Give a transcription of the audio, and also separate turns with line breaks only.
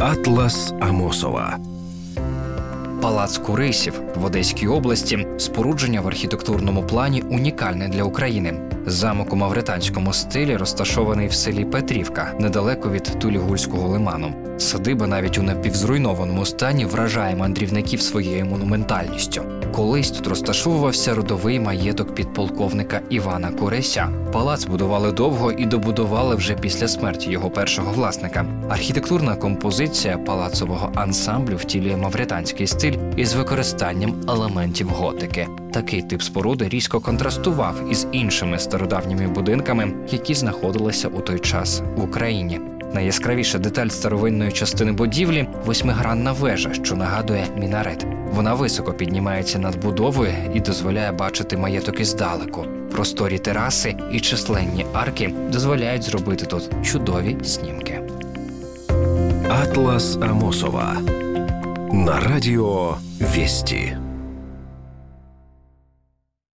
Атлас Амосова.
Палац Курисів в Одеській області спорудження в архітектурному плані унікальне для України. Замок у мавританському стилі розташований в селі Петрівка, недалеко від Тулігульського лиману. Садиба навіть у напівзруйнованому стані вражає мандрівників своєю монументальністю. Колись тут розташовувався родовий маєток підполковника Івана Куреся. Палац будували довго і добудували вже після смерті його першого власника. Архітектурна композиція палацового ансамблю втілює мавританський стиль із використанням елементів готики. Такий тип споруди різко контрастував із іншими стародавніми будинками, які знаходилися у той час в Україні. Найяскравіша деталь старовинної частини будівлі восьмигранна вежа, що нагадує мінарет. Вона високо піднімається над будовою і дозволяє бачити маєток іздалеку. Просторі тераси і численні арки дозволяють зробити тут чудові знімки.
Атлас Амосова. На радио Вести.